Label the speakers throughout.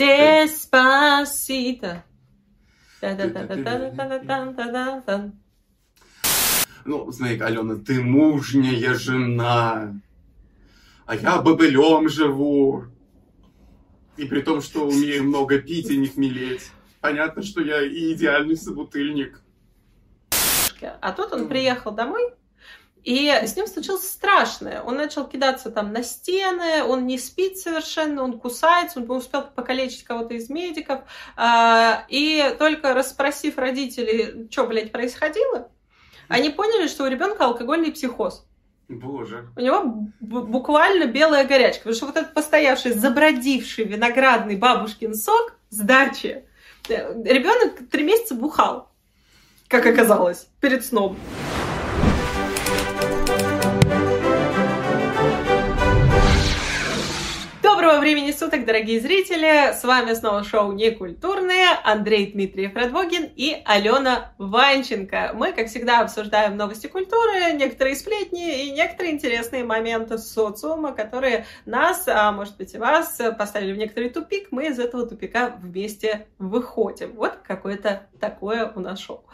Speaker 1: Деспасито.
Speaker 2: Ну, знаешь, Алена, ты мужняя жена, а я бобылем живу. И при том, что умею много пить и не хмелеть. Понятно, что я и идеальный собутыльник.
Speaker 1: А тут он приехал домой и с ним случилось страшное. Он начал кидаться там на стены, он не спит совершенно, он кусается, он успел покалечить кого-то из медиков. А, И только расспросив родителей, что, блядь, происходило, они поняли, что у ребенка алкогольный психоз.
Speaker 2: Боже.
Speaker 1: У него буквально белая горячка. Потому что вот этот постоявший, забродивший виноградный бабушкин сок с дачи, ребенок три месяца бухал, как оказалось, перед сном. Времени суток, дорогие зрители! С вами снова шоу «Некультурные». Андрей Дмитриев Радвогин и Алена Ванченко. Мы, как всегда, обсуждаем новости культуры, некоторые сплетни и некоторые интересные моменты социума, которые нас, а может быть и вас, поставили в некоторый тупик. Мы из этого тупика вместе выходим. Вот какое-то такое у нас шоу.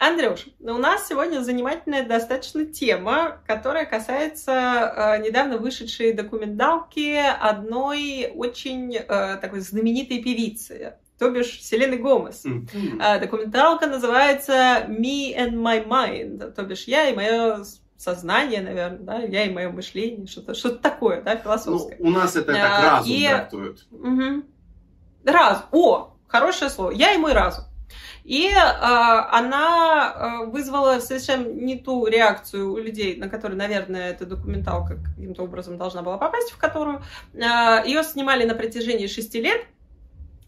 Speaker 1: Андрюш, у нас сегодня занимательная достаточно тема, которая касается э, недавно вышедшей документалки одной очень э, такой знаменитой певицы, то бишь Селены Гомес.
Speaker 2: М.
Speaker 1: Э, документалка называется «Me and my mind», то бишь «Я и мое сознание», наверное, да, «Я и мое мышление», что-то что такое, да,
Speaker 2: Ну,
Speaker 1: философское.
Speaker 2: у нас это так разум
Speaker 1: и-. Мгм. Раз. О, хорошее слово. Я и мой разум. И э, она э, вызвала совершенно не ту реакцию у людей, на которые, наверное, эта документалка каким-то образом должна была попасть, в которую. Э, ее снимали на протяжении шести лет.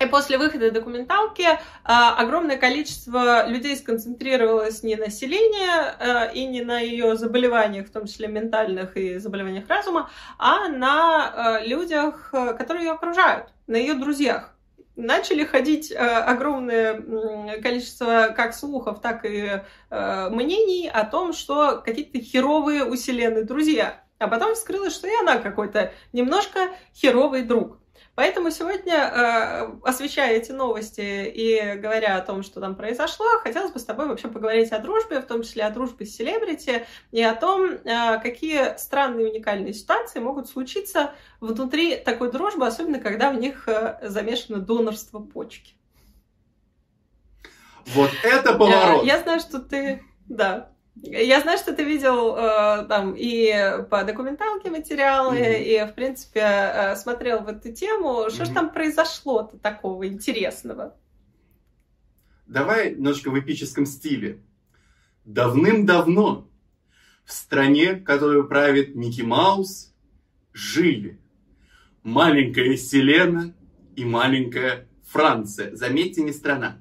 Speaker 1: И после выхода документалки э, огромное количество людей сконцентрировалось не на населении э, и не на ее заболеваниях, в том числе ментальных и заболеваниях разума, а на э, людях, э, которые ее окружают, на ее друзьях. Начали ходить э, огромное количество как слухов, так и э, мнений о том, что какие-то херовые у друзья. А потом вскрылось, что и она какой-то немножко херовый друг. Поэтому сегодня, э, освещая эти новости и говоря о том, что там произошло, хотелось бы с тобой вообще поговорить о дружбе, в том числе о дружбе с селебрити, и о том, э, какие странные уникальные ситуации могут случиться внутри такой дружбы, особенно когда в них э, замешано донорство почки.
Speaker 2: Вот это поворот.
Speaker 1: Я знаю, что ты... Да. Я знаю, что ты видел э, там и по документалке материалы,
Speaker 2: Мгм.
Speaker 1: и, в принципе, э, смотрел в эту тему. Что же
Speaker 2: Мгм.
Speaker 1: там произошло-то такого интересного?
Speaker 2: Давай немножко в эпическом стиле. Давным-давно в стране, которую правит Микки Маус, жили маленькая Селена и маленькая Франция. Заметьте, не страна.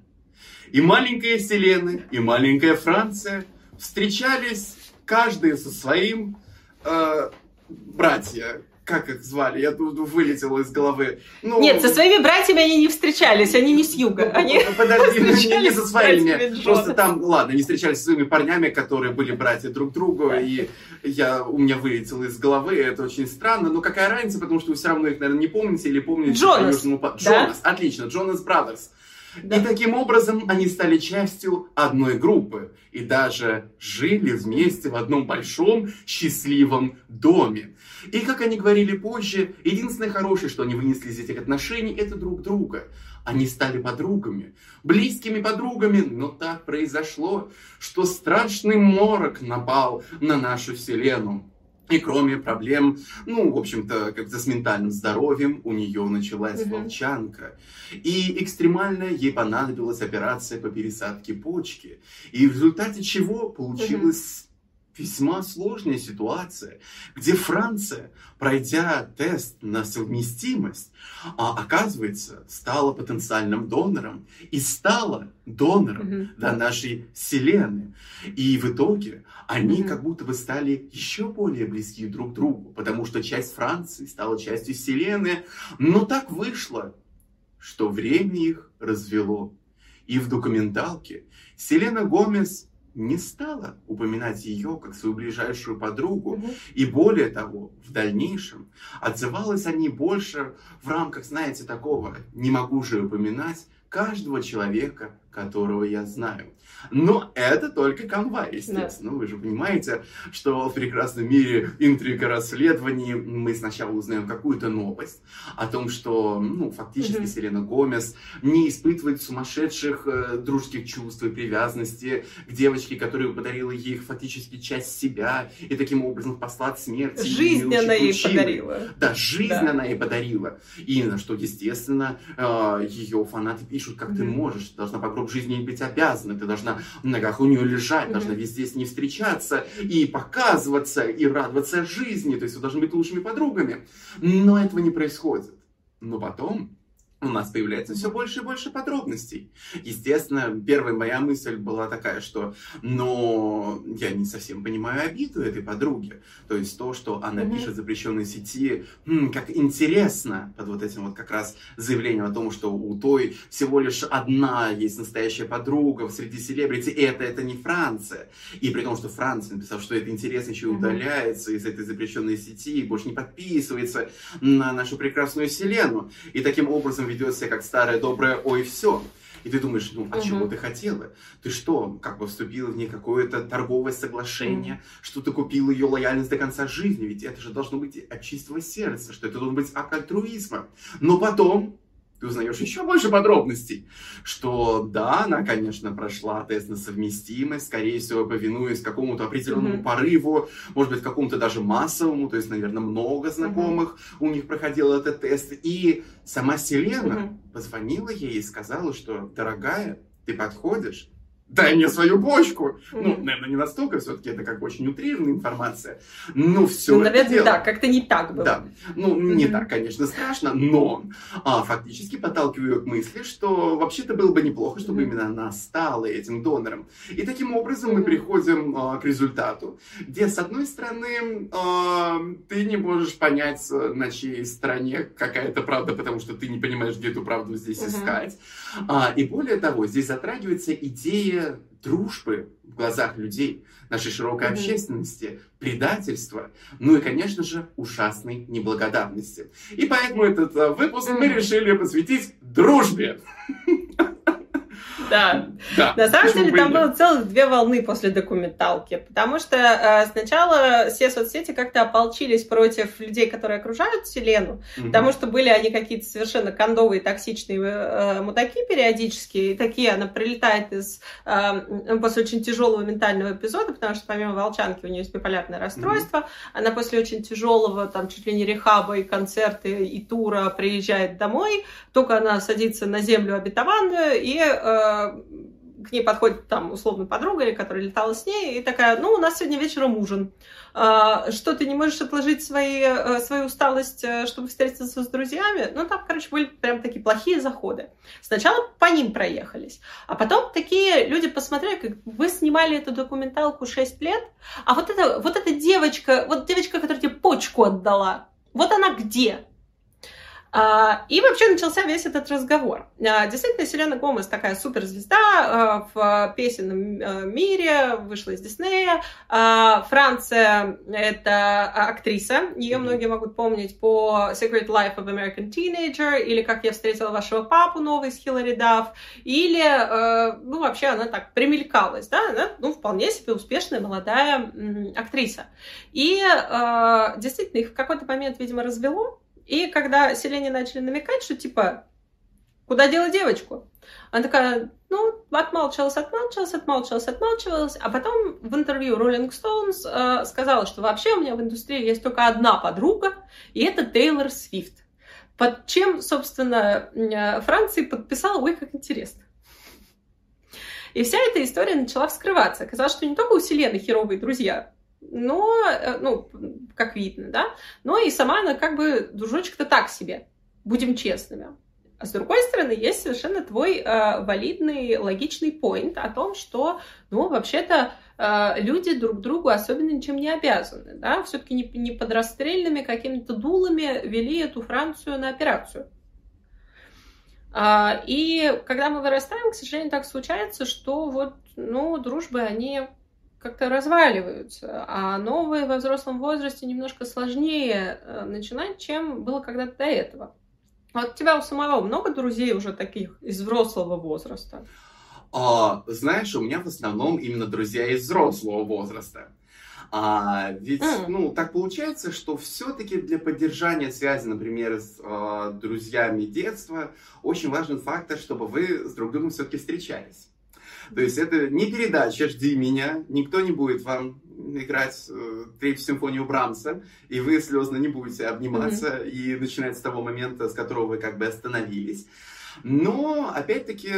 Speaker 2: И маленькая Селена, и маленькая Франция встречались каждый со своим э, братья. Как их звали? Я тут вылетела из головы. Ну,
Speaker 1: Нет, со своими братьями они не встречались, они не с юга. Они...
Speaker 2: Ну, Подожди, ну, не, не со своими. Просто там, ладно, не встречались со своими парнями, которые были братья друг другу, и я, у меня вылетело из головы, это очень странно. Но какая разница, потому что вы все равно их, наверное, не помните или помните по
Speaker 1: Джонас,
Speaker 2: по-
Speaker 1: да?
Speaker 2: Джонас, отлично, Джонас Брадерс.
Speaker 1: Да.
Speaker 2: И таким образом они стали частью одной группы и даже жили вместе в одном большом счастливом доме. И как они говорили позже, единственное хорошее, что они вынесли из этих отношений, это друг друга. Они стали подругами, близкими подругами, но так произошло, что страшный морок напал на нашу вселенную. И кроме проблем, ну, в общем-то, как-то с ментальным здоровьем, у нее началась
Speaker 1: Мгм.
Speaker 2: волчанка. И экстремально ей понадобилась операция по пересадке почки. И в результате чего получилась весьма сложная ситуация, где Франция, пройдя тест на совместимость, а, оказывается, стала потенциальным донором и стала донором
Speaker 1: Мгм.
Speaker 2: для нашей Вселенной. И в итоге они
Speaker 1: Мгм.
Speaker 2: как будто бы стали еще более близки друг к другу, потому что часть Франции стала частью Вселенной. Но так вышло, что время их развело. И в документалке Селена Гомес не стала упоминать ее как свою ближайшую подругу.
Speaker 1: Мгм.
Speaker 2: И более того, в дальнейшем отзывалась о ней больше в рамках, знаете, такого «не могу же упоминать каждого человека, которого я знаю». Но это только канва, естественно. Вы же понимаете, что в прекрасном мире интрига расследований мы сначала узнаем какую-то новость о том, что, ну, фактически
Speaker 1: Мгм.
Speaker 2: Селена Гомес не испытывает сумасшедших э, дружеских чувств и привязанности к девочке, которая подарила ей фактически часть себя и таким образом спасла от смерти.
Speaker 1: Жизнь она ей
Speaker 2: Лучины.
Speaker 1: подарила.
Speaker 2: Да, жизнь
Speaker 1: Да.
Speaker 2: она ей подарила. И на что, естественно, э, ее фанаты пишут, как ты можешь, ты должна по гроб жизни быть обязана, ты должна в ногах у нее лежать, должна везде с ней встречаться и показываться, и радоваться жизни, то есть вы должны быть лучшими подругами. Но этого не происходит. Но потом у нас появляется все больше и больше подробностей. Естественно, первая моя мысль была такая, что, но я не совсем понимаю обиду этой подруги. То есть то, что она
Speaker 1: Мгм.
Speaker 2: пишет в запрещенной сети, «М, как интересно, под вот этим вот как раз заявлением о том, что у той всего лишь одна есть настоящая подруга среди селебрити, и это, это не Франция. И при том, что Франция написала, что это интересно, еще и удаляется из этой запрещенной сети, и больше не подписывается на нашу прекрасную вселенную. И таким образом ведет себя как старое доброе «ой, все». И ты думаешь, ну, а
Speaker 1: Мгм.
Speaker 2: чего ты хотела? Ты что, как бы вступила в ней какое-то торговое соглашение, что ты купила ее лояльность до конца жизни? Ведь это же должно быть от чистого сердца, что это должен быть акт альтруизма. Но потом ты узнаешь еще больше подробностей, что да, она, конечно, прошла тест на совместимость, скорее всего, повинуясь какому-то определенному
Speaker 1: Мгм.
Speaker 2: порыву, может быть, какому-то даже массовому, то есть, наверное, много знакомых у них проходил этот тест. И сама Селена
Speaker 1: Мгм.
Speaker 2: позвонила ей и сказала, что, дорогая, ты подходишь, дай мне свою почку. Ну,
Speaker 1: Мгм.
Speaker 2: наверное, не настолько, все-таки это как бы очень утрированная информация. Ну, все
Speaker 1: Ну, наверное, да, как-то не так было.
Speaker 2: да, ну не
Speaker 1: Мгм.
Speaker 2: так, конечно, страшно, но а, фактически подталкиваю к мысли, что вообще-то было бы неплохо, чтобы
Speaker 1: Мгм.
Speaker 2: именно она стала этим донором. И таким образом мы
Speaker 1: Мгм.
Speaker 2: приходим а, к результату, где, с одной стороны, а, ты не можешь понять, а, на чьей стороне какая-то правда, потому что ты не понимаешь, где эту правду здесь
Speaker 1: Мгм.
Speaker 2: искать. А, и более того, здесь затрагивается идея дружбы в глазах людей, нашей широкой
Speaker 1: Мгм.
Speaker 2: общественности, предательства, ну и, конечно же, ужасной неблагодарности. И поэтому этот а, выпуск мы
Speaker 1: Мгм.
Speaker 2: решили посвятить дружбе.
Speaker 1: Да.
Speaker 2: Да,
Speaker 1: На самом
Speaker 2: почему
Speaker 1: деле там было целых две волны после документалки, потому что э, сначала все соцсети как-то ополчились против людей, которые окружают Селену,
Speaker 2: Мгм.
Speaker 1: потому что были они какие-то совершенно кондовые, токсичные э, мудаки периодически, и такие она прилетает из э, после очень тяжелого ментального эпизода, потому что помимо волчанки у нее есть биполярное расстройство, она после очень тяжелого, там чуть ли не рехаба и концерты и тура приезжает домой, только она садится на землю обетованную и э, к ней подходит там условно подруга, или которая летала с ней, и такая, ну, у нас сегодня вечером ужин. А, что, ты не можешь отложить свои, э, свою усталость, э, чтобы встретиться с друзьями? Ну, там, короче, были прям такие плохие заходы. Сначала по ним проехались, а потом такие люди посмотрели, как вы снимали эту документалку 6 лет, а вот эта, вот эта девочка, вот девочка, которая тебе почку отдала, вот она где? А, И вообще начался весь этот разговор. А, Действительно, Селена Гомес такая суперзвезда а, в песенном э, мире, вышла из Диснея. Франция — это актриса. Ее многие могут помнить по Secret Life of American Teenager или Как я встретила вашего папу новый с Хиллари Дафф. Или, э, ну, вообще она так примелькалась, да, она, ну, вполне себе успешная молодая актриса. И э, действительно, их в какой-то момент, видимо, развело. И когда Селене начали намекать, что типа, куда дела девочку? Она такая, ну, отмалчивалась, отмалчивалась, отмалчивалась, отмалчивалась, а потом в интервью Rolling Stones э, сказала, что вообще у меня в индустрии есть только одна подруга, и это Тейлор Свифт. Под чем, собственно, э, Франции подписала, ой, как интересно. И вся эта история начала вскрываться. Оказалось, что не только у Селены херовые друзья, но, э, ну, как видно, да, но и сама она как бы дружочек-то так себе, будем честными. А с другой стороны, есть совершенно твой э, валидный, логичный поинт о том, что, ну, вообще-то, э, люди друг другу особенно ничем не обязаны, да, все-таки не, не под расстрельными какими-то дулами вели эту Францию на операцию. А, и когда мы вырастаем, к сожалению, так случается, что вот, ну, дружбы, они как-то разваливаются, а новые во взрослом возрасте немножко сложнее э, начинать, чем было когда-то до этого. А у тебя у самого много друзей уже таких из взрослого возраста?
Speaker 2: А, знаешь, у меня в основном именно друзья из взрослого возраста. А, ведь, mm. ну, так получается, что все-таки для поддержания связи, например, с э, друзьями детства, очень важен фактор, чтобы вы с друг другом все-таки встречались. То есть это не передача «Жди меня», никто не будет вам играть э, третью симфонию Брамса, и вы слезно не будете обниматься, mm-hmm. и начинать с того момента, с которого вы как бы остановились. Но, опять-таки,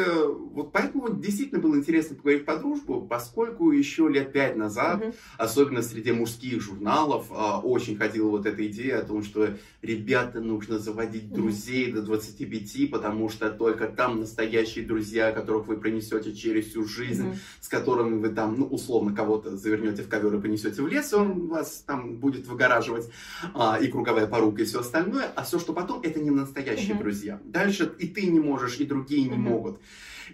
Speaker 2: вот поэтому действительно было интересно поговорить по дружбу, поскольку еще лет пять назад, угу. особенно среди мужских журналов, а, очень ходила вот эта идея о том, что ребята нужно заводить друзей угу. до 25, потому что только там настоящие друзья, которых вы пронесете через всю жизнь, угу. с которыми вы там, ну, условно, кого-то завернете в ковер и понесете в лес, он вас там будет выгораживать, а, и круговая порука, и все остальное, а все, что потом, это не настоящие угу. друзья. Дальше и ты не можешь, и другие не могут.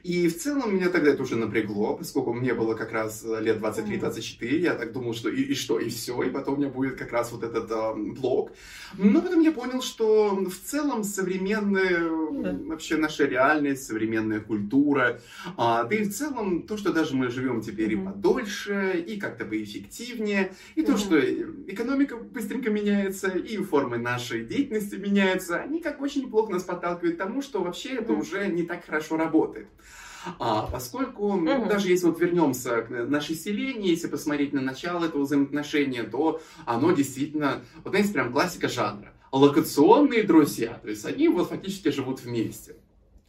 Speaker 2: И в целом меня тогда это уже напрягло, поскольку мне было как раз э, лет 23-24, я так думал, что и, и что, и все, и потом у меня будет как раз вот этот э, блог. Но потом я понял, что в целом современная, mm вообще наша реальность, современная культура, а, да и в целом то, что даже мы живем теперь mm и подольше, и как-то поэффективнее, и mm то, что экономика быстренько меняется, и формы нашей деятельности меняются, они как очень неплохо нас подталкивают к тому, что вообще это уже не так хорошо работает. А, поскольку угу. даже если вот вернемся к нашей селении, если посмотреть на начало этого взаимоотношения, то оно действительно, вот знаете, прям классика жанра. Локационные друзья, то есть они вот фактически живут вместе.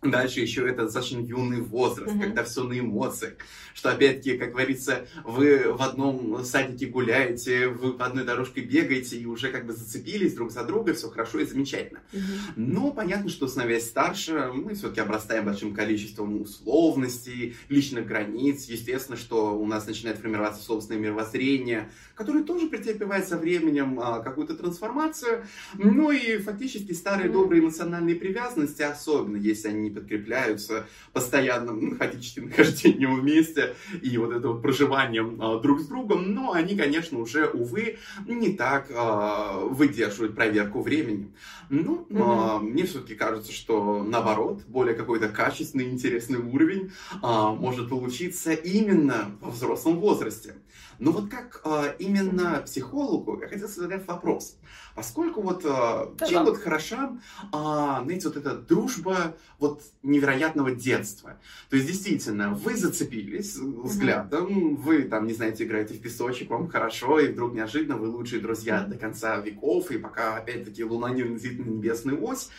Speaker 2: Дальше еще это достаточно юный возраст, mm-hmm. когда все на эмоциях. Что опять-таки, как говорится, вы в одном садике гуляете, вы по одной дорожке бегаете и уже как бы зацепились друг за друга, все хорошо и замечательно. Mm-hmm. Но понятно, что становясь старше, мы все-таки обрастаем большим количеством условностей, личных границ. Естественно, что у нас начинает формироваться собственное мировоззрение, которое тоже претерпевает со временем а, какую-то трансформацию. Ну и фактически старые mm-hmm. добрые эмоциональные привязанности, особенно если они не подкрепляются постоянным ходическим нахождением вместе и вот это вот проживанием а, друг с другом, но они, конечно, уже, увы, не так а, выдерживают проверку времени. Ну, mm а, мне все-таки кажется, что наоборот, более какой-то качественный, интересный уровень а, может получиться именно во взрослом возрасте. Но вот как а, именно психологу я хотел задать вопрос. Поскольку вот а, чем вот хороша, а, знаете, вот эта дружба вот невероятного детства. То есть действительно, вы зацепились взглядом, вы там, не знаете, играете в песочек, вам хорошо, и вдруг неожиданно вы лучшие друзья до конца веков, и пока опять-таки Луна не унизит на небесную ось,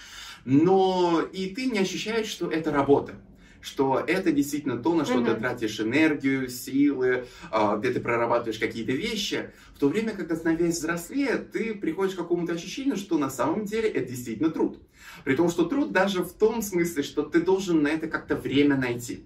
Speaker 2: но и ты не ощущаешь, что это работа что это действительно то, на что mm-hmm. ты тратишь энергию, силы, а, где ты прорабатываешь какие-то вещи, в то время как, становясь взрослее, ты приходишь к какому-то ощущению, что на самом деле это действительно труд. При том, что труд даже в том смысле, что ты должен на это как-то время найти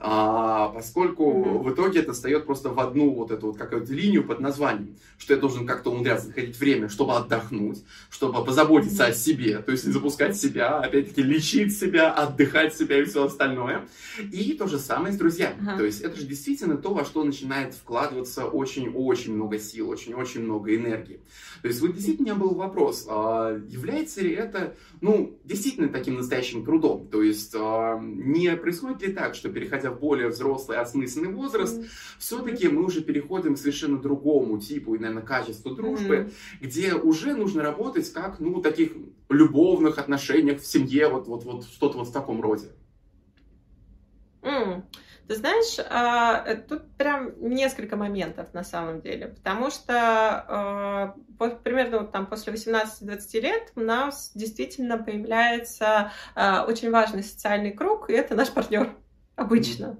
Speaker 2: а, поскольку mm-hmm. в итоге это встает просто в одну вот эту вот какую-то линию под названием, что я должен как-то умудряться находить время, чтобы отдохнуть, чтобы позаботиться mm-hmm. о себе, то есть запускать себя, опять-таки лечить себя, отдыхать себя и все остальное. И то же самое с друзьями. Uh-huh. То есть это же действительно то, во что начинает вкладываться очень-очень много сил, очень-очень много энергии. То есть вот действительно у меня был вопрос, а является ли это, ну, действительно таким настоящим трудом? То есть а, не происходит ли так, что переходя переходя в более взрослый, осмысленный возраст, mm-hmm. все-таки мы уже переходим к совершенно другому типу и, наверное, качеству дружбы, mm-hmm. где уже нужно работать как, ну, таких любовных отношениях в семье, вот, вот, вот что-то вот в таком роде.
Speaker 1: Mm. Ты знаешь, а, э, тут прям несколько моментов на самом деле, потому что а, примерно там после 18-20 лет у нас действительно появляется а, очень важный социальный круг, и это наш партнер обычно.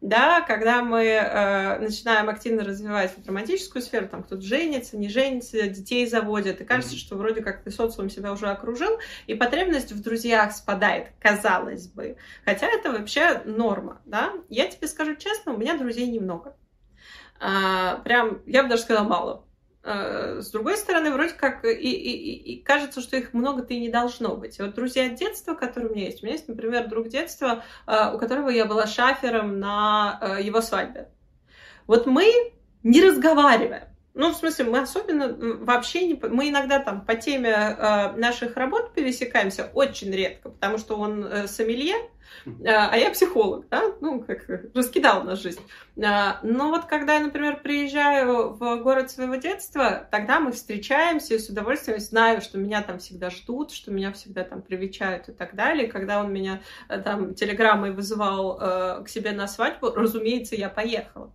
Speaker 1: Да, когда мы э, начинаем активно развивать вот романтическую сферу, там кто-то женится, не женится, детей заводит, и кажется, mm-hmm. что вроде как ты социум себя уже окружил, и потребность в друзьях спадает, казалось бы. Хотя это вообще норма, да. Я тебе скажу честно, у меня друзей немного. А, прям, я бы даже сказала, мало. Э, с другой стороны, вроде как и, и, и кажется, что их много-то и не должно быть. вот друзья детства, которые у меня есть, у меня есть, например, друг детства, э, у которого я была шафером на э, его свадьбе. Вот мы не разговариваем. Ну, в смысле, мы особенно вообще не... Мы иногда там по теме наших работ пересекаемся очень редко, потому что он э, сомелье, а, а я психолог, да, ну, как раскидал на жизнь. А, но вот когда я, например, приезжаю в город своего детства, тогда мы встречаемся и с удовольствием знаю, что меня там всегда ждут, что меня всегда там привечают и так далее. Когда он меня э, там телеграммой вызывал э, к себе на свадьбу, разумеется, я поехала.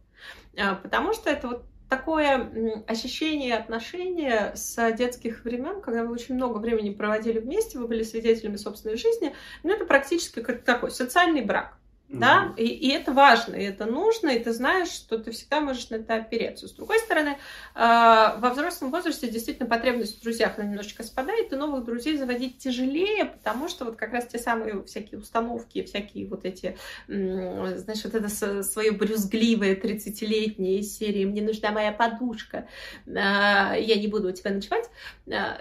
Speaker 1: Потому что это вот такое ощущение отношения с детских времен, когда вы очень много времени проводили вместе, вы были свидетелями собственной жизни, ну, это практически как такой социальный брак. Да, и, и это важно, и это нужно, и ты знаешь, что ты всегда можешь на это опереться. С другой стороны, э, во взрослом возрасте действительно потребность в друзьях она немножечко спадает, и новых друзей заводить тяжелее, потому что вот как раз те самые всякие установки, всякие вот эти, знаешь, вот это свое брюзгливое 30-летнее из серии «Мне нужна моя подушка, э, я не буду у тебя ночевать», э,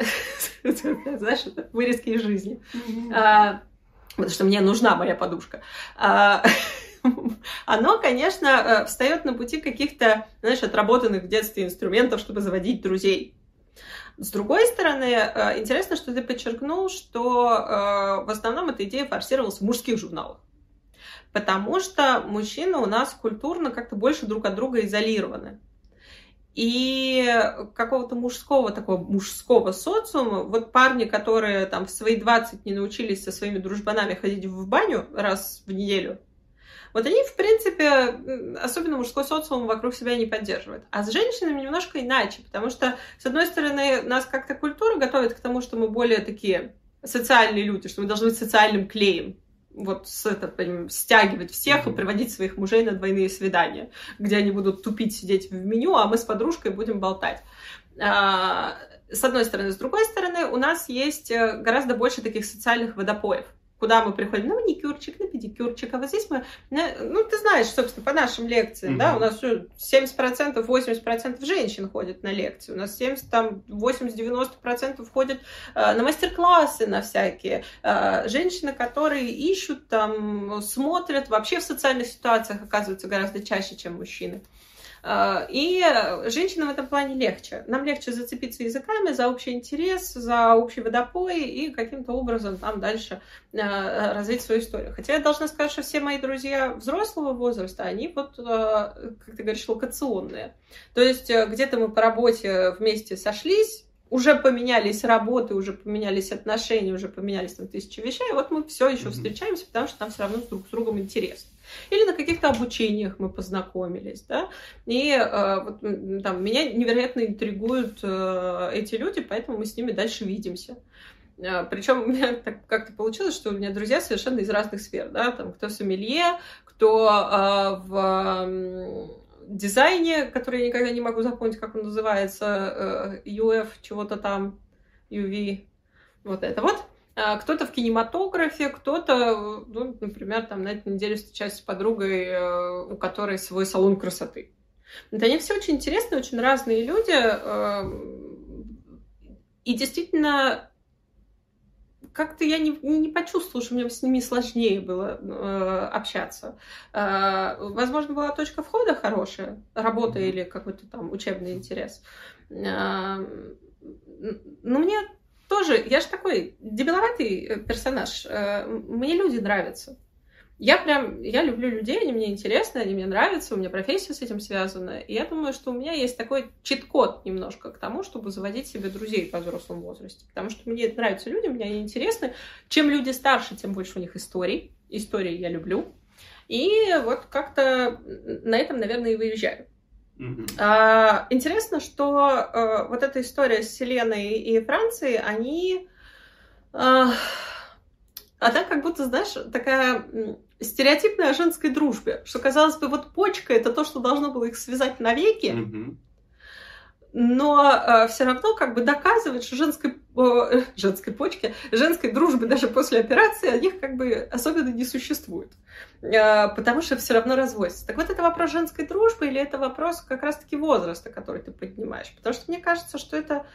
Speaker 1: знаешь, это вырезки из жизни потому что мне нужна моя подушка, а, оно, конечно, э, встает на пути каких-то, знаешь, отработанных в детстве инструментов, чтобы заводить друзей. С другой стороны, э, интересно, что ты подчеркнул, что э, в основном эта идея форсировалась в мужских журналах. Потому что мужчины у нас культурно как-то больше друг от друга изолированы и какого-то мужского, такого мужского социума, вот парни, которые там в свои 20 не научились со своими дружбанами ходить в баню раз в неделю, вот они, в принципе, особенно мужской социум вокруг себя не поддерживают. А с женщинами немножко иначе, потому что, с одной стороны, нас как-то культура готовит к тому, что мы более такие социальные люди, что мы должны быть социальным клеем вот с это, понимаем, стягивать всех и приводить своих мужей на двойные свидания, где они будут тупить сидеть в меню, а мы с подружкой будем болтать. А, с одной стороны. С другой стороны, у нас есть э, гораздо больше таких социальных водопоев куда мы приходим на маникюрчик, на педикюрчик, а вот здесь мы, ну, ты знаешь, собственно, по нашим лекциям, mm-hmm. да, у нас 70%, 80% женщин ходят на лекции, у нас 70, там, 80-90% ходят э, на мастер-классы на всякие, э, женщины, которые ищут, там, смотрят, вообще в социальных ситуациях оказываются гораздо чаще, чем мужчины. А, и женщинам в этом плане легче. Нам легче зацепиться языками за общий интерес, за общий водопой и каким-то образом там дальше а, развить свою историю. Хотя я должна сказать, что все мои друзья взрослого возраста, они вот, а, как ты говоришь, локационные. То есть э, где-то мы по работе вместе сошлись, уже поменялись работы, уже поменялись отношения, уже поменялись там тысячи вещей, вот мы все еще встречаемся, потому что нам все равно друг с другом интересно. Или на каких-то обучениях мы познакомились, да, и э, вот, там, меня невероятно интригуют э, эти люди, поэтому мы с ними дальше видимся. Э, Причем у меня так как-то получилось, что у меня друзья совершенно из разных сфер, да, там кто сомелье, кто э, в дизайне, который я никогда не могу запомнить, как он называется, э, UF чего-то там, UV, вот это вот. А, кто-то в кинематографе, кто-то, ну, например, там на этой неделе встречаюсь с подругой, э, у которой свой салон красоты. Это они все очень интересные, очень разные люди. Э, и действительно, как-то я не, не почувствовала, что мне с ними сложнее было э, общаться. Э, возможно, была точка входа хорошая, работа или какой-то там учебный интерес. Э, но мне тоже, я же такой дебиловатый э, персонаж. Э, мне люди нравятся. Я прям, я люблю людей, они мне интересны, они мне нравятся, у меня профессия с этим связана. И я думаю, что у меня есть такой чит-код немножко к тому, чтобы заводить себе друзей по взрослому возрасте. Потому что мне нравятся люди, мне они интересны. Чем люди старше, тем больше у них историй. Истории я люблю. И вот как-то на этом, наверное, и выезжаю. А, интересно, что а, вот эта история с Селеной и Францией, они... А, она как будто, знаешь, такая стереотипная о женской дружбе, что, казалось бы, вот почка — это то, что должно было их связать навеки, но э, все равно как бы доказывает, что женской, э, женской почки, женской дружбы даже после операции, о них как бы особенно не существует. Э, потому что все равно разводится. Так вот, это вопрос женской дружбы или это вопрос как раз-таки возраста, который ты поднимаешь? Потому что мне кажется, что это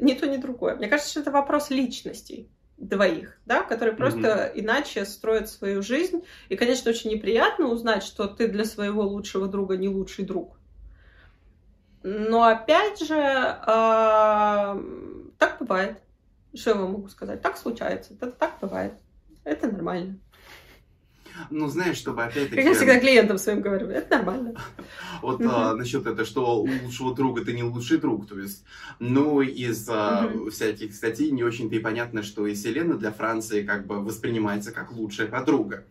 Speaker 1: ни то, ни другое. Мне кажется, что это вопрос личностей двоих, да, которые просто mm-hmm. иначе строят свою жизнь. И, конечно, очень неприятно узнать, что ты для своего лучшего друга не лучший друг. Но опять же, э, так бывает. Что я вам могу сказать? Так случается. Это так бывает. Это нормально.
Speaker 2: Ну, знаешь, чтобы опять-таки...
Speaker 1: Как я всегда клиентам своим говорю, это нормально.
Speaker 2: Вот а, насчет этого, что у лучшего друга ты не лучший друг, то есть, ну, из а, всяких статей не очень-то и понятно, что и Селена для Франции как бы воспринимается как лучшая подруга.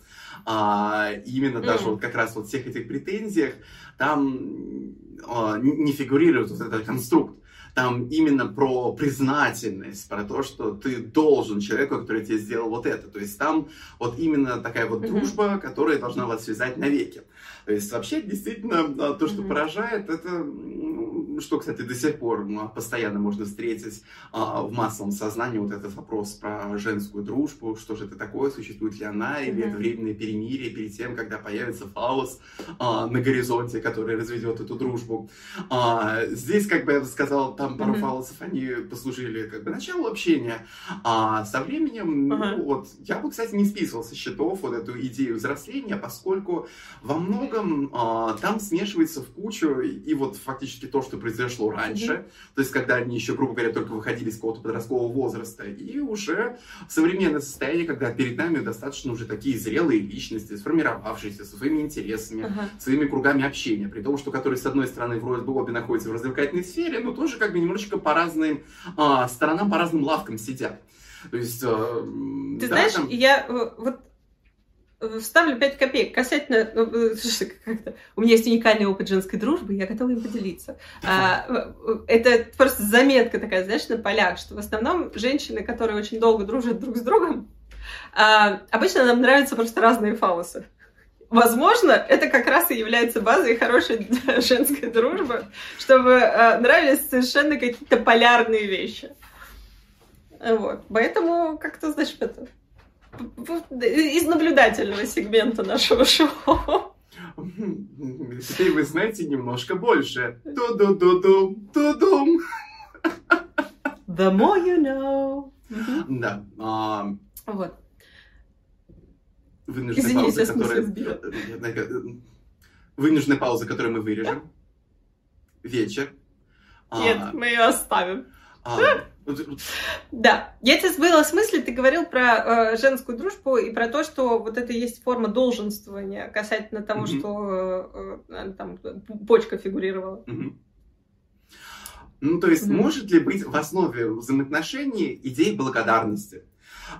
Speaker 2: А, именно даже вот как раз вот всех этих претензиях там а, не фигурирует вот этот конструкт там именно про признательность, про то, что ты должен человеку, который тебе сделал вот это. То есть там вот именно такая вот дружба, которая должна вас связать навеки. То есть вообще действительно то, что поражает, это что, кстати, до сих пор ну, постоянно можно встретить а, в массовом сознании вот этот вопрос про женскую дружбу, что же это такое, существует ли она, или это временное перемирие перед тем, когда появится фаус а, на горизонте, который разведет эту дружбу. А, здесь, как бы я бы сказал, там пару mm-hmm. фаусов, они послужили как бы началу общения, а со временем, uh-huh. ну, вот, я бы, кстати, не списывал со счетов вот эту идею взросления, поскольку во многом а, там смешивается в кучу и вот фактически то, что произошло раньше, mm-hmm. то есть когда они еще, грубо говоря, только выходили из какого-то подросткового возраста, и уже современное состояние, когда перед нами достаточно уже такие зрелые личности, сформировавшиеся со своими интересами, uh-huh. своими кругами общения, при том, что которые, с одной стороны, вроде бы обе находятся в развлекательной сфере, но тоже как бы немножечко по разным а, сторонам, по разным лавкам сидят. То есть,
Speaker 1: а, Ты да, знаешь, там... я э, вот вставлю 5 копеек касательно... Ну, э, как-то, у меня есть уникальный опыт женской дружбы, я готова им поделиться. А, это просто заметка такая, знаешь, на полях, что в основном женщины, которые очень долго дружат друг с другом, а, обычно нам нравятся просто разные фаусы. Возможно, это как раз и является базой хорошей женской дружбы, чтобы нравились совершенно какие-то полярные вещи. Вот. Поэтому, как-то, знаешь, это из наблюдательного сегмента нашего шоу.
Speaker 2: Теперь вы знаете немножко больше. Ту-ду-ду-ду, ту-дум.
Speaker 1: The more you know.
Speaker 2: Да. А,
Speaker 1: вот.
Speaker 2: Вынужденная пауза, которая... Вынужденная пауза, которую мы вырежем. Вечер.
Speaker 1: Нет, а, мы ее оставим. А, да, я тебя сбила с мысли, ты говорил про э, женскую дружбу и про то, что вот это есть форма долженствования касательно того, mm-hmm. что э, э, там почка фигурировала. Mm-hmm.
Speaker 2: Ну, то есть, mm-hmm. может ли быть в основе взаимоотношений идея благодарности?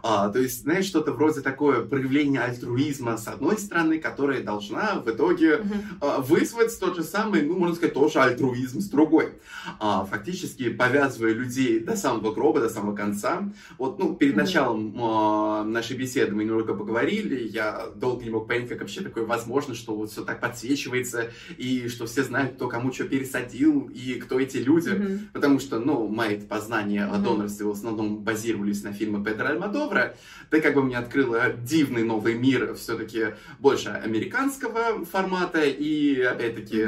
Speaker 2: А, то есть, знаешь, что-то вроде такое проявление альтруизма с одной стороны, которая должна в итоге mm-hmm. а, вызвать тот же самый, ну, можно сказать, тоже альтруизм с другой. А, фактически повязывая людей до самого гроба, до самого конца. Вот, ну, перед mm-hmm. началом а, нашей беседы мы немного поговорили, я долго не мог понять, как вообще такое возможно, что вот все так подсвечивается, и что все знают, кто кому что пересадил, и кто эти люди. Mm-hmm. Потому что, ну, мои познания mm-hmm. о донорстве в основном базировались на фильмы Педро Альмадо, Альмадовра, ты как бы мне открыла дивный новый мир все-таки больше американского формата и, опять-таки,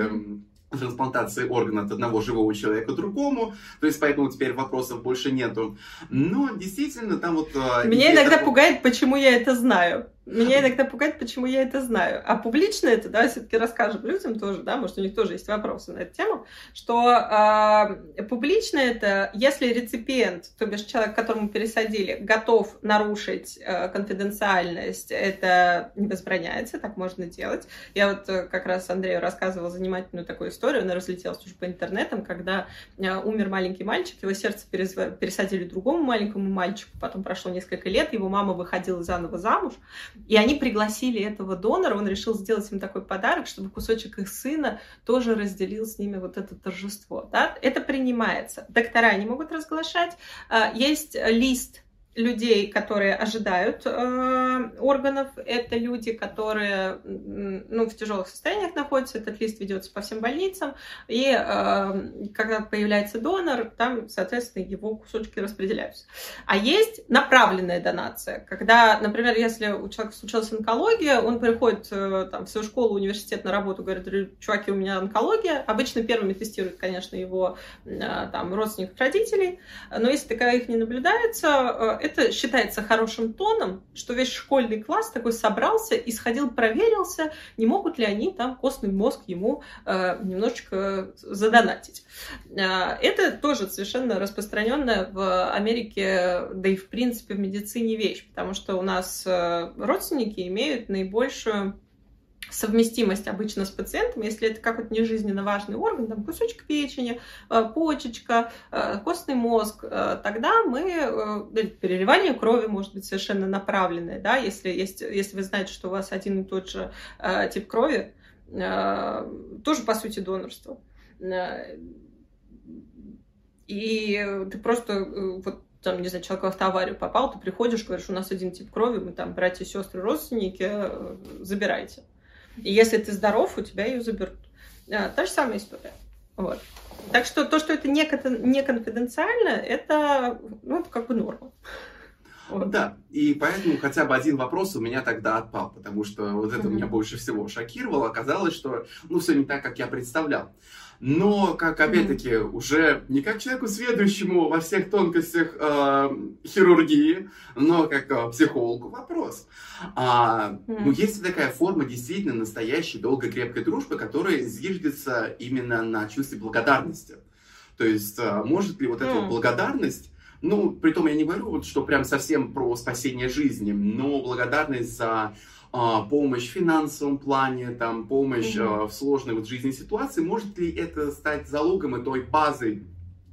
Speaker 2: трансплантации органа от одного живого человека к другому, то есть поэтому теперь вопросов больше нету. Но действительно там вот...
Speaker 1: А, Меня иногда это... пугает, почему я это знаю. Меня иногда пугает, почему я это знаю. А публично это, да, все-таки расскажем людям тоже, да, может, у них тоже есть вопросы на эту тему, что э, публично это, если реципиент, то бишь человек, которому пересадили, готов нарушить э, конфиденциальность, это не возбраняется, так можно делать. Я вот э, как раз Андрею рассказывала занимательную такую историю, она разлетелась уже по интернетам, когда э, умер маленький мальчик, его сердце пересадили другому маленькому мальчику, потом прошло несколько лет, его мама выходила заново замуж, и они пригласили этого донора, он решил сделать им такой подарок, чтобы кусочек их сына тоже разделил с ними вот это торжество. Да? Это принимается. Доктора не могут разглашать. А, есть лист людей, которые ожидают э, органов, это люди, которые ну, в тяжелых состояниях находятся, этот лист ведется по всем больницам, и э, когда появляется донор, там, соответственно, его кусочки распределяются. А есть направленная донация, когда, например, если у человека случилась онкология, он приходит э, там, в свою школу, университет на работу, говорит, чуваки, у меня онкология. Обычно первыми тестируют, конечно, его э, там, родственников, родителей, но если такая их не наблюдается, э, это считается хорошим тоном, что весь школьный класс такой собрался и сходил, проверился, не могут ли они там костный мозг ему э, немножечко задонатить. Э, это тоже совершенно распространенная в Америке, да и в принципе в медицине вещь, потому что у нас э, родственники имеют наибольшую совместимость обычно с пациентом, если это какой-то нежизненно важный орган, там кусочек печени, э, почечка, э, костный мозг, э, тогда мы, переливание крови может быть совершенно направленное, да, если, есть, если вы знаете, что у вас один и тот же тип крови, тоже, по сути, донорство. И ты просто вот там, не знаю, человек в автоаварию попал, ты приходишь, говоришь, у нас один тип крови, мы там братья, сестры, родственники, забирайте. И если ты здоров, у тебя ее заберут. А, та же самая история. Вот. Так что то, что это не, не конфиденциально, это, ну, это как бы норма.
Speaker 2: Вот. Да, и поэтому хотя бы один вопрос у меня тогда отпал, потому что вот это mm-hmm. меня больше всего шокировало. Оказалось, что ну все не так, как я представлял но как, опять-таки, уже не как человеку следующему во всех тонкостях э, хирургии, но как э, психологу вопрос. А. Ну, есть такая форма действительно настоящей долгой крепкой дружбы, которая зиждется именно на чувстве благодарности. То есть, э, может ли вот эта благодарность ну, при том я не говорю, вот, что прям совсем про спасение жизни, но благодарность за а, помощь в финансовом плане, там, помощь угу. в сложной вот жизненной ситуации, может ли это стать залогом и той базой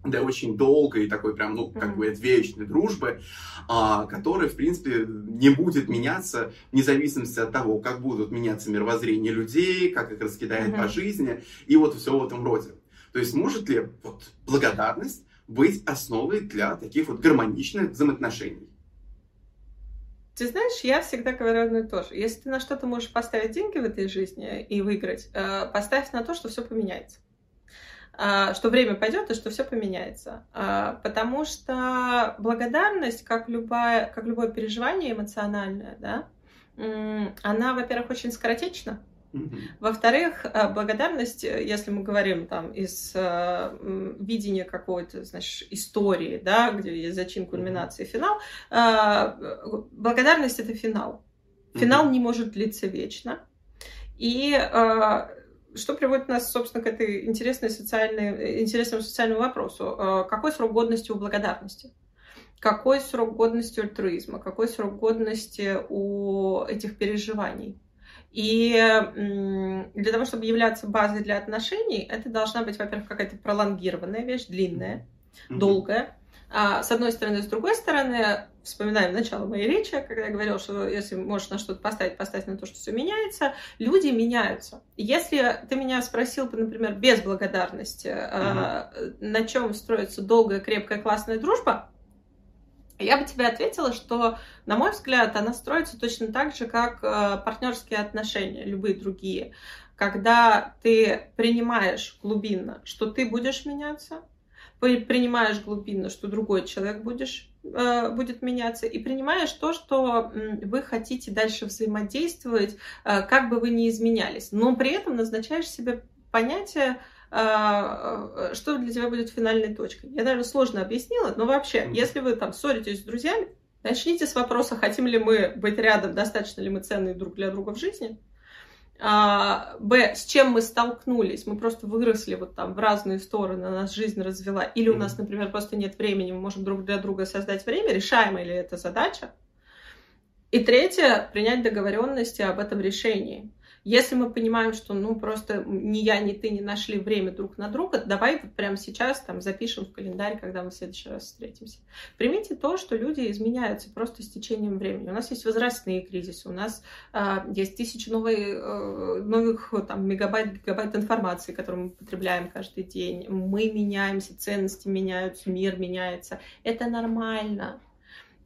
Speaker 2: для очень долгой такой прям, ну, как бы вечной дружбы, а, которая, в принципе, не будет меняться вне зависимости от того, как будут меняться мировоззрения людей, как их раскидает mm-hmm. по жизни, и вот все в этом роде. То есть может ли вот благодарность быть основой для таких вот гармоничных взаимоотношений?
Speaker 1: Ты знаешь, я всегда говорю одно и то же. Если ты на что-то можешь поставить деньги в этой жизни и выиграть, э, поставь на то, что все поменяется. А, что время пойдет и что все поменяется. А, потому что благодарность, как, любая, как любое переживание эмоциональное, да, она, во-первых, очень скоротечна. Во-вторых, э, благодарность, э, если мы говорим там из э, видения какой-то, значит, истории, да, где есть зачин, кульминация, финал, э, благодарность это финал. Финал не может длиться вечно. И э, что приводит нас, собственно, к этой интересной социальной, интересному социальному вопросу. Э, какой срок годности у благодарности? Какой срок годности у альтруизма? Какой срок годности у этих переживаний? И для того, чтобы являться базой для отношений, это должна быть, во-первых, какая-то пролонгированная вещь, длинная, mm-hmm. долгая. А, с одной стороны, с другой стороны, вспоминаем начало моей речи, когда я говорила, что если можешь на что-то поставить, поставь на то, что все меняется. Люди меняются. Если ты меня спросил, например, без благодарности, mm-hmm. на чем строится долгая, крепкая, классная дружба, я бы тебе ответила, что, на мой взгляд, она строится точно так же, как э, партнерские отношения, любые другие. Когда ты принимаешь глубинно, что ты будешь меняться, принимаешь глубинно, что другой человек будешь, э, будет меняться, и принимаешь то, что вы хотите дальше взаимодействовать, э, как бы вы ни изменялись. Но при этом назначаешь себе понятие, что для тебя будет финальной точкой. Я, наверное, сложно объяснила, но вообще, mm-hmm. если вы там ссоритесь с друзьями, начните с вопроса, хотим ли мы быть рядом, достаточно ли мы ценны друг для друга в жизни. А, Б, с чем мы столкнулись, мы просто выросли вот там в разные стороны, нас жизнь развела, или у нас, например, просто нет времени, мы можем друг для друга создать время, решаемая ли эта задача. И третье, принять договоренности об этом решении. Если мы понимаем, что ну просто ни я, ни ты не нашли время друг на друга, давай вот прямо сейчас там запишем в календарь, когда мы в следующий раз встретимся. Примите то, что люди изменяются просто с течением времени. У нас есть возрастные кризисы, у нас э, есть тысячи новых, э, новых там, мегабайт, гигабайт информации, которую мы потребляем каждый день. Мы меняемся, ценности меняются, мир меняется. Это нормально.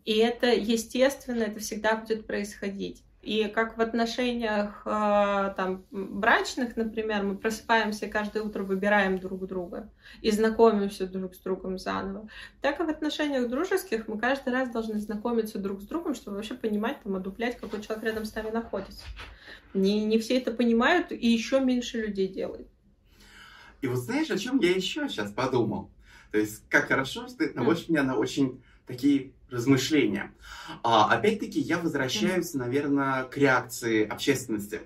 Speaker 1: И это естественно, это всегда будет происходить. И как в отношениях э, там, брачных, например, мы просыпаемся и каждое утро выбираем друг друга и знакомимся друг с другом заново, так и в отношениях дружеских мы каждый раз должны знакомиться друг с другом, чтобы вообще понимать, там, одуплять, какой человек рядом с нами находится. Не, не все это понимают, и еще меньше людей делают.
Speaker 2: И вот знаешь, о чем я еще сейчас подумал? То есть, как хорошо, что наводишь mm. меня на очень такие размышления. А, опять-таки, я возвращаюсь, наверное, к реакции общественности.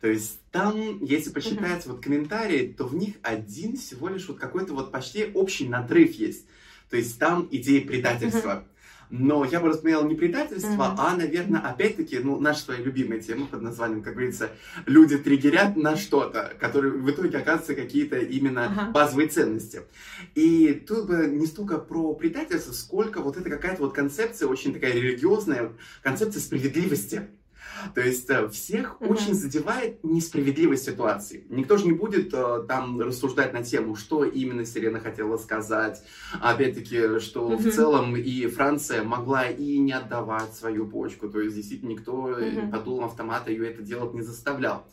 Speaker 2: То есть там, если почитать mm-hmm. вот комментарии, то в них один всего лишь вот какой-то вот почти общий надрыв есть. То есть там идея предательства. Но я бы рассмотрел не предательство, mm-hmm. а, наверное, опять-таки, ну, наша твоя любимая тема под названием, как говорится, люди триггерят на что-то, которые в итоге оказываются какие-то именно uh-huh. базовые ценности. И тут бы не столько про предательство, сколько вот это какая-то вот концепция, очень такая религиозная, концепция справедливости. То есть э, всех mm-hmm. очень задевает несправедливость ситуации. Никто же не будет uh, там рассуждать на тему, что именно Сирена хотела сказать. Опять-таки, что mm-hmm. в целом и Франция могла и не отдавать свою почку. То есть действительно никто mm-hmm. под дулом автомата ее это делать не заставлял.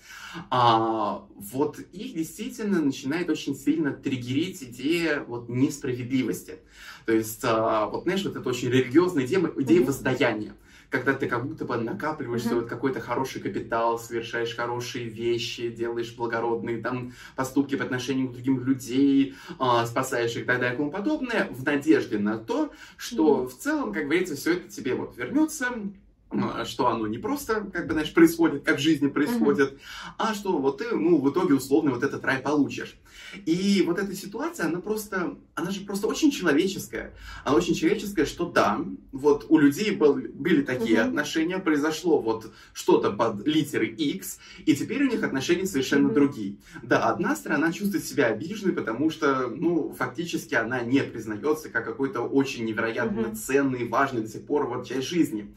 Speaker 2: А, вот их действительно начинает очень сильно триггерить идея вот несправедливости. То есть, а, вот знаешь, вот это очень религиозная идея, идея mm-hmm. воздаяния когда ты как будто бы накапливаешь mm-hmm. вот какой-то хороший капитал, совершаешь хорошие вещи, делаешь благородные там поступки по отношению к другим людей, э, спасаешь их и так далее и тому подобное, в надежде на то, что mm-hmm. в целом, как говорится, все это тебе вот вернется, что оно не просто, как бы, знаешь, происходит, как в жизни происходит, uh-huh. а что вот ты, ну, в итоге условно вот этот рай получишь. И вот эта ситуация, она просто, она же просто очень человеческая. Она очень человеческая, что да, вот у людей был, были такие uh-huh. отношения, произошло вот что-то под литерой X, и теперь у них отношения совершенно uh-huh. другие. Да, одна сторона чувствует себя обиженной, потому что, ну, фактически она не признается как какой-то очень невероятно uh-huh. ценный, важный до сих пор вот часть жизни.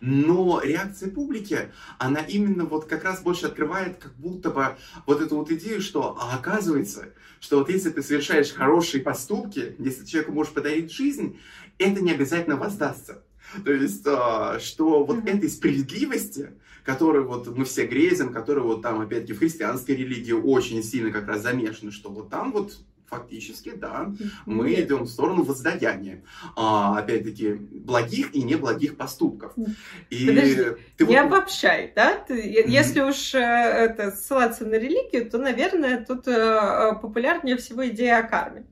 Speaker 2: Но реакция публики, она именно вот как раз больше открывает как будто бы вот эту вот идею, что а оказывается, что вот если ты совершаешь хорошие поступки, если человеку можешь подарить жизнь, это не обязательно воздастся. То есть, а, что вот mm-hmm. этой справедливости, которой вот мы все грезим, которая вот там, опять-таки, в христианской религии очень сильно как раз замешана, что вот там вот фактически, да, мы идем в сторону воздаяния, а, опять-таки, благих и неблагих поступков.
Speaker 1: И Подожди, ты не вот... обобщай, да? Ты, mm-hmm. Если уж э, это, ссылаться на религию, то, наверное, тут э, э, популярнее всего идея о карме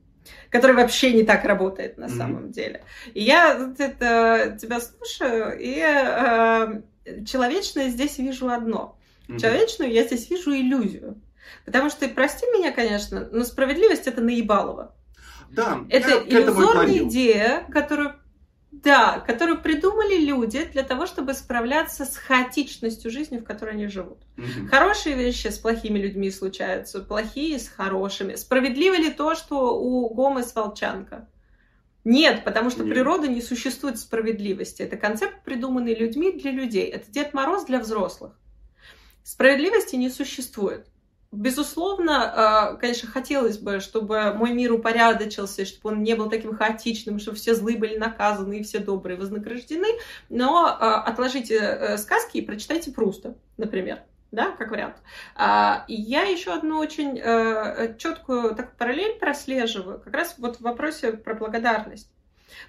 Speaker 1: которая вообще не так работает на mm-hmm. самом деле. И я это, тебя слушаю, и э, человечное здесь вижу одно. Mm-hmm. Человечную я здесь вижу иллюзию. Потому что, прости меня, конечно, но справедливость это наебалово.
Speaker 2: Да,
Speaker 1: это иллюзорная идея, которую да, которую придумали люди для того, чтобы справляться с хаотичностью жизни, в которой они живут. Угу. Хорошие вещи с плохими людьми случаются, плохие с хорошими. Справедливо ли то, что у Гомы сволчанка? Нет, потому что Нет. природа не существует справедливости. Это концепт, придуманный людьми для людей. Это Дед Мороз для взрослых. Справедливости не существует. Безусловно, э, конечно, хотелось бы, чтобы мой мир упорядочился, чтобы он не был таким хаотичным, чтобы все злые были наказаны и все добрые вознаграждены. Но э, отложите э, сказки и прочитайте Пруста, например. Да, как вариант. А, я еще одну очень четкую так, параллель прослеживаю, как раз вот в вопросе про благодарность.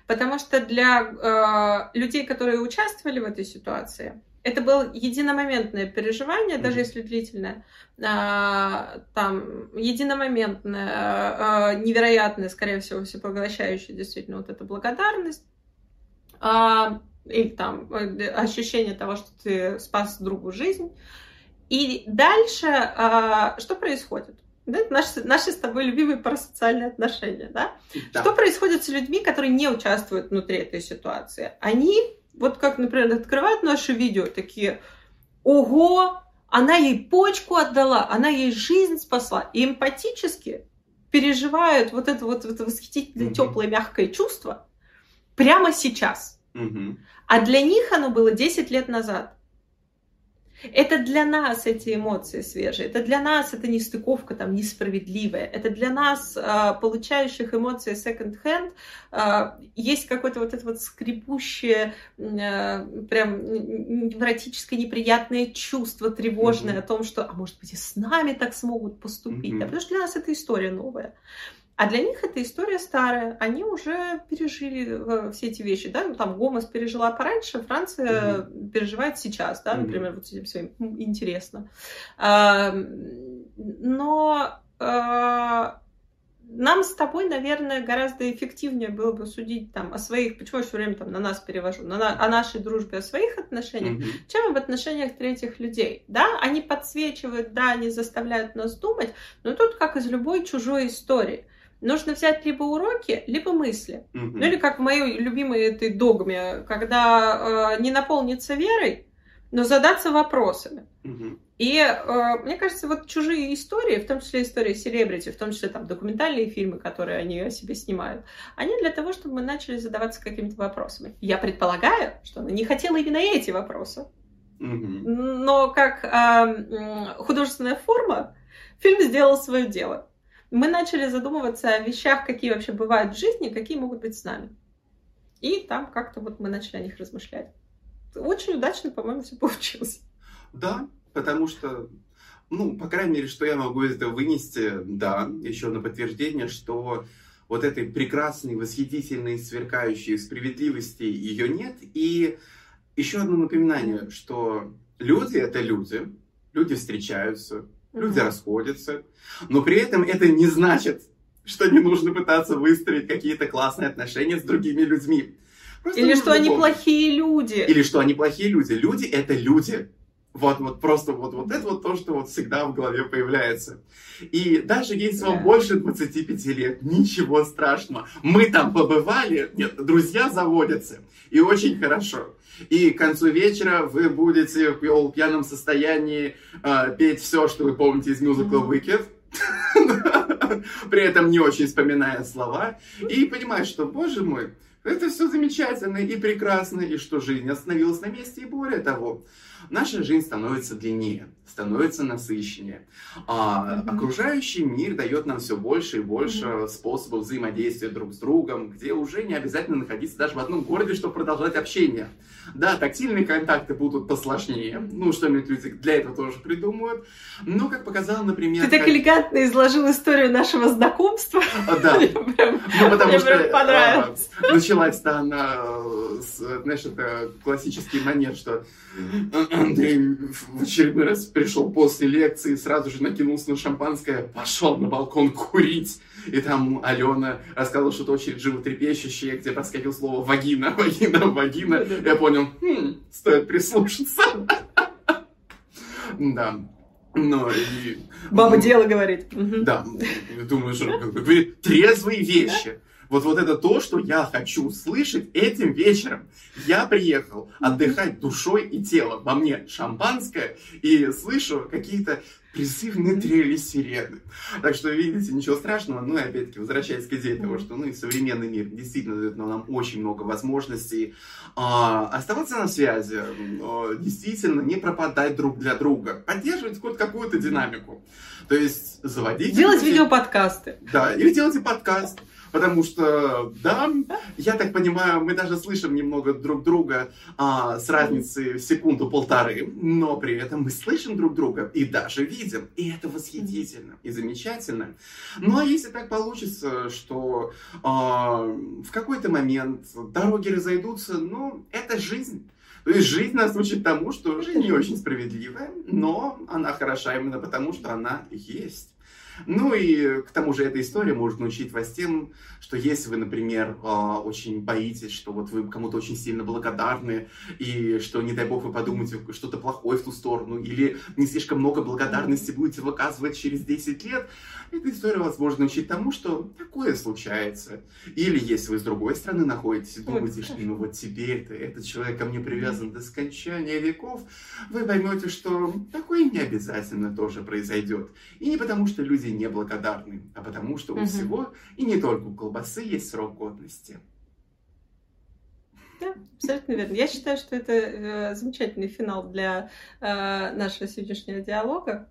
Speaker 1: Потому что для людей, которые участвовали в этой ситуации, это было единомоментное переживание, даже если длительное, а, там, единомоментное, а, невероятное, скорее всего, всепоглощающее действительно вот эта благодарность, а, или там э, ощущение того, что ты спас другу жизнь. И дальше что происходит? Да, наши, наши с тобой любимые парасоциальные отношения, да? да? Что происходит с людьми, которые не участвуют внутри этой ситуации? Они вот как, например, открывают наше видео, такие, ого, она ей почку отдала, она ей жизнь спасла. И эмпатически переживают вот это вот это восхитительное, mm теплое, мягкое чувство прямо сейчас.
Speaker 2: mm
Speaker 1: А для них оно было 10 лет назад. Это для нас эти эмоции свежие, это для нас это нестыковка там несправедливая, это для нас, а, получающих эмоции second-hand, а, есть какое-то вот это вот скрипущее, а, прям невротическое неприятное чувство тревожное mm-hmm. о том, что, а может быть и с нами так смогут поступить, mm-hmm. да, потому что для нас это история новая. А для них эта история старая. Они уже пережили э, все эти вещи, да, ну, там Гомес пережила пораньше, Франция mm-hmm. переживает сейчас, да, например, mm-hmm. вот этим своим интересно. А, но а, нам с тобой, наверное, гораздо эффективнее было бы судить там о своих, почему я все время там на нас перевожу, на, на, о нашей дружбе, о своих отношениях, mm-hmm. чем об отношениях третьих людей. Да, они подсвечивают, да, они заставляют нас думать, но тут как из любой чужой истории нужно взять либо уроки, либо мысли. Mm-hmm. Ну или как в моей любимой этой догме, когда э, не наполниться верой, но задаться вопросами. Mm-hmm. И э, мне кажется, вот чужие истории, в том числе истории селебрити, в том числе там документальные фильмы, которые они о себе снимают, они для того, чтобы мы начали задаваться какими-то вопросами. Я предполагаю, что она не хотела именно эти вопросы. Mm-hmm. Но как э, художественная форма, фильм сделал свое дело мы начали задумываться о вещах, какие вообще бывают в жизни, какие могут быть с нами. И там как-то вот мы начали о них размышлять. Очень удачно, по-моему, все получилось.
Speaker 2: Да, потому что, ну, по крайней мере, что я могу из этого вынести, да, еще на подтверждение, что вот этой прекрасной, восхитительной, сверкающей справедливости ее нет. И еще одно напоминание, что люди — это люди, люди встречаются, люди расходятся, но при этом это не значит, что не нужно пытаться выстроить какие-то классные отношения с другими людьми.
Speaker 1: Просто Или что они плохие люди.
Speaker 2: Или что они плохие люди. Люди это люди. Вот, вот просто вот, вот это вот то, что вот всегда в голове появляется. И даже если вам больше 25 лет, ничего страшного. Мы там побывали, нет, друзья заводятся. И очень хорошо. И к концу вечера вы будете в пьяном состоянии э, петь все, что вы помните из мюзикла Wicked. При этом не очень вспоминая слова. И понимать, что, боже мой, это все замечательно и прекрасно, и что жизнь остановилась на месте, и более того, наша жизнь становится длиннее, становится насыщеннее. А mm-hmm. окружающий мир дает нам все больше и больше mm-hmm. способов взаимодействия друг с другом, где уже не обязательно находиться даже в одном городе, чтобы продолжать общение. Да, тактильные контакты будут посложнее. Ну, что-нибудь люди для этого тоже придумают. Но, как показал, например...
Speaker 1: Ты так как... элегантно изложил историю нашего знакомства.
Speaker 2: А, да. Ну, потому что а, началась-то она, знаешь, это классический манер, что Андрей в очередной раз пришел после лекции, сразу же накинулся на шампанское, пошел на балкон курить. И там Алена рассказывала что-то очень животрепещущее, где проскочил слово «вагина», «вагина», «вагина». Я понял, хм, стоит прислушаться. Да. Но и...
Speaker 1: Баба дело говорит.
Speaker 2: Да, думаю, что говорит трезвые вещи. Вот, вот это то, что я хочу слышать этим вечером. Я приехал отдыхать душой и телом. Во мне шампанское и слышу какие-то призывные трели сирены. Так что, видите, ничего страшного. Ну и опять-таки, возвращаясь к идее того, что ну, и современный мир действительно дает нам очень много возможностей а, оставаться на связи, а, действительно не пропадать друг для друга, поддерживать хоть какую-то динамику. То есть заводить...
Speaker 1: Делать видеоподкасты.
Speaker 2: Да, или делайте подкаст. Потому что, да, я так понимаю, мы даже слышим немного друг друга а, с разницей в секунду-полторы, но при этом мы слышим друг друга и даже видим. И это восхитительно и замечательно. Ну а если так получится, что а, в какой-то момент дороги разойдутся, ну, это жизнь. То есть жизнь нас учит тому, что жизнь не очень справедливая, но она хороша именно потому, что она есть. Ну и к тому же эта история может научить вас тем, что если вы, например, а, очень боитесь, что вот вы кому-то очень сильно благодарны, и что, не дай бог, вы подумаете что-то плохое в ту сторону, или не слишком много благодарности будете выказывать через 10 лет, эта история вас может научить тому, что такое случается. Или если вы с другой стороны находитесь и думаете, что ну вот теперь это, этот человек ко мне привязан до скончания веков, вы поймете, что такое не обязательно тоже произойдет. И не потому, что люди неблагодарны, а потому, что у угу. всего, и не только у колбасы, есть срок годности.
Speaker 1: Да. Абсолютно верно. Я считаю, что это э, замечательный финал для э, нашего сегодняшнего диалога.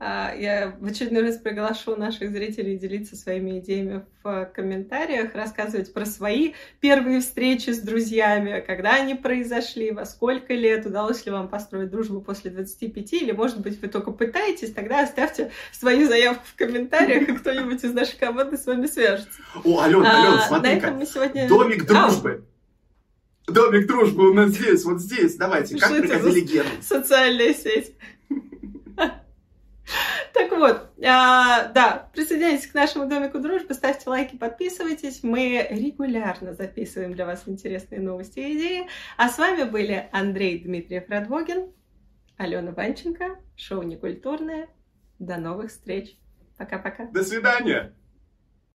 Speaker 1: А, я в очередной раз приглашу наших зрителей делиться своими идеями в комментариях, рассказывать про свои первые встречи с друзьями, когда они произошли, во сколько лет, удалось ли вам построить дружбу после 25, или, может быть, вы только пытаетесь, тогда оставьте свою заявку в комментариях, и кто-нибудь из нашей команды с вами свяжется.
Speaker 2: О, Алена, Алена, смотри-ка, сегодня... домик дружбы. Домик дружбы у нас здесь, вот здесь. Давайте, как приходили гены?
Speaker 1: Социальная сеть. Так вот, а, да, присоединяйтесь к нашему домику дружбы, ставьте лайки, подписывайтесь. Мы регулярно записываем для вас интересные новости и идеи. А с вами были Андрей Дмитриев Радвогин, Алена Ванченко, шоу «Некультурное». До новых встреч. Пока-пока.
Speaker 2: До свидания.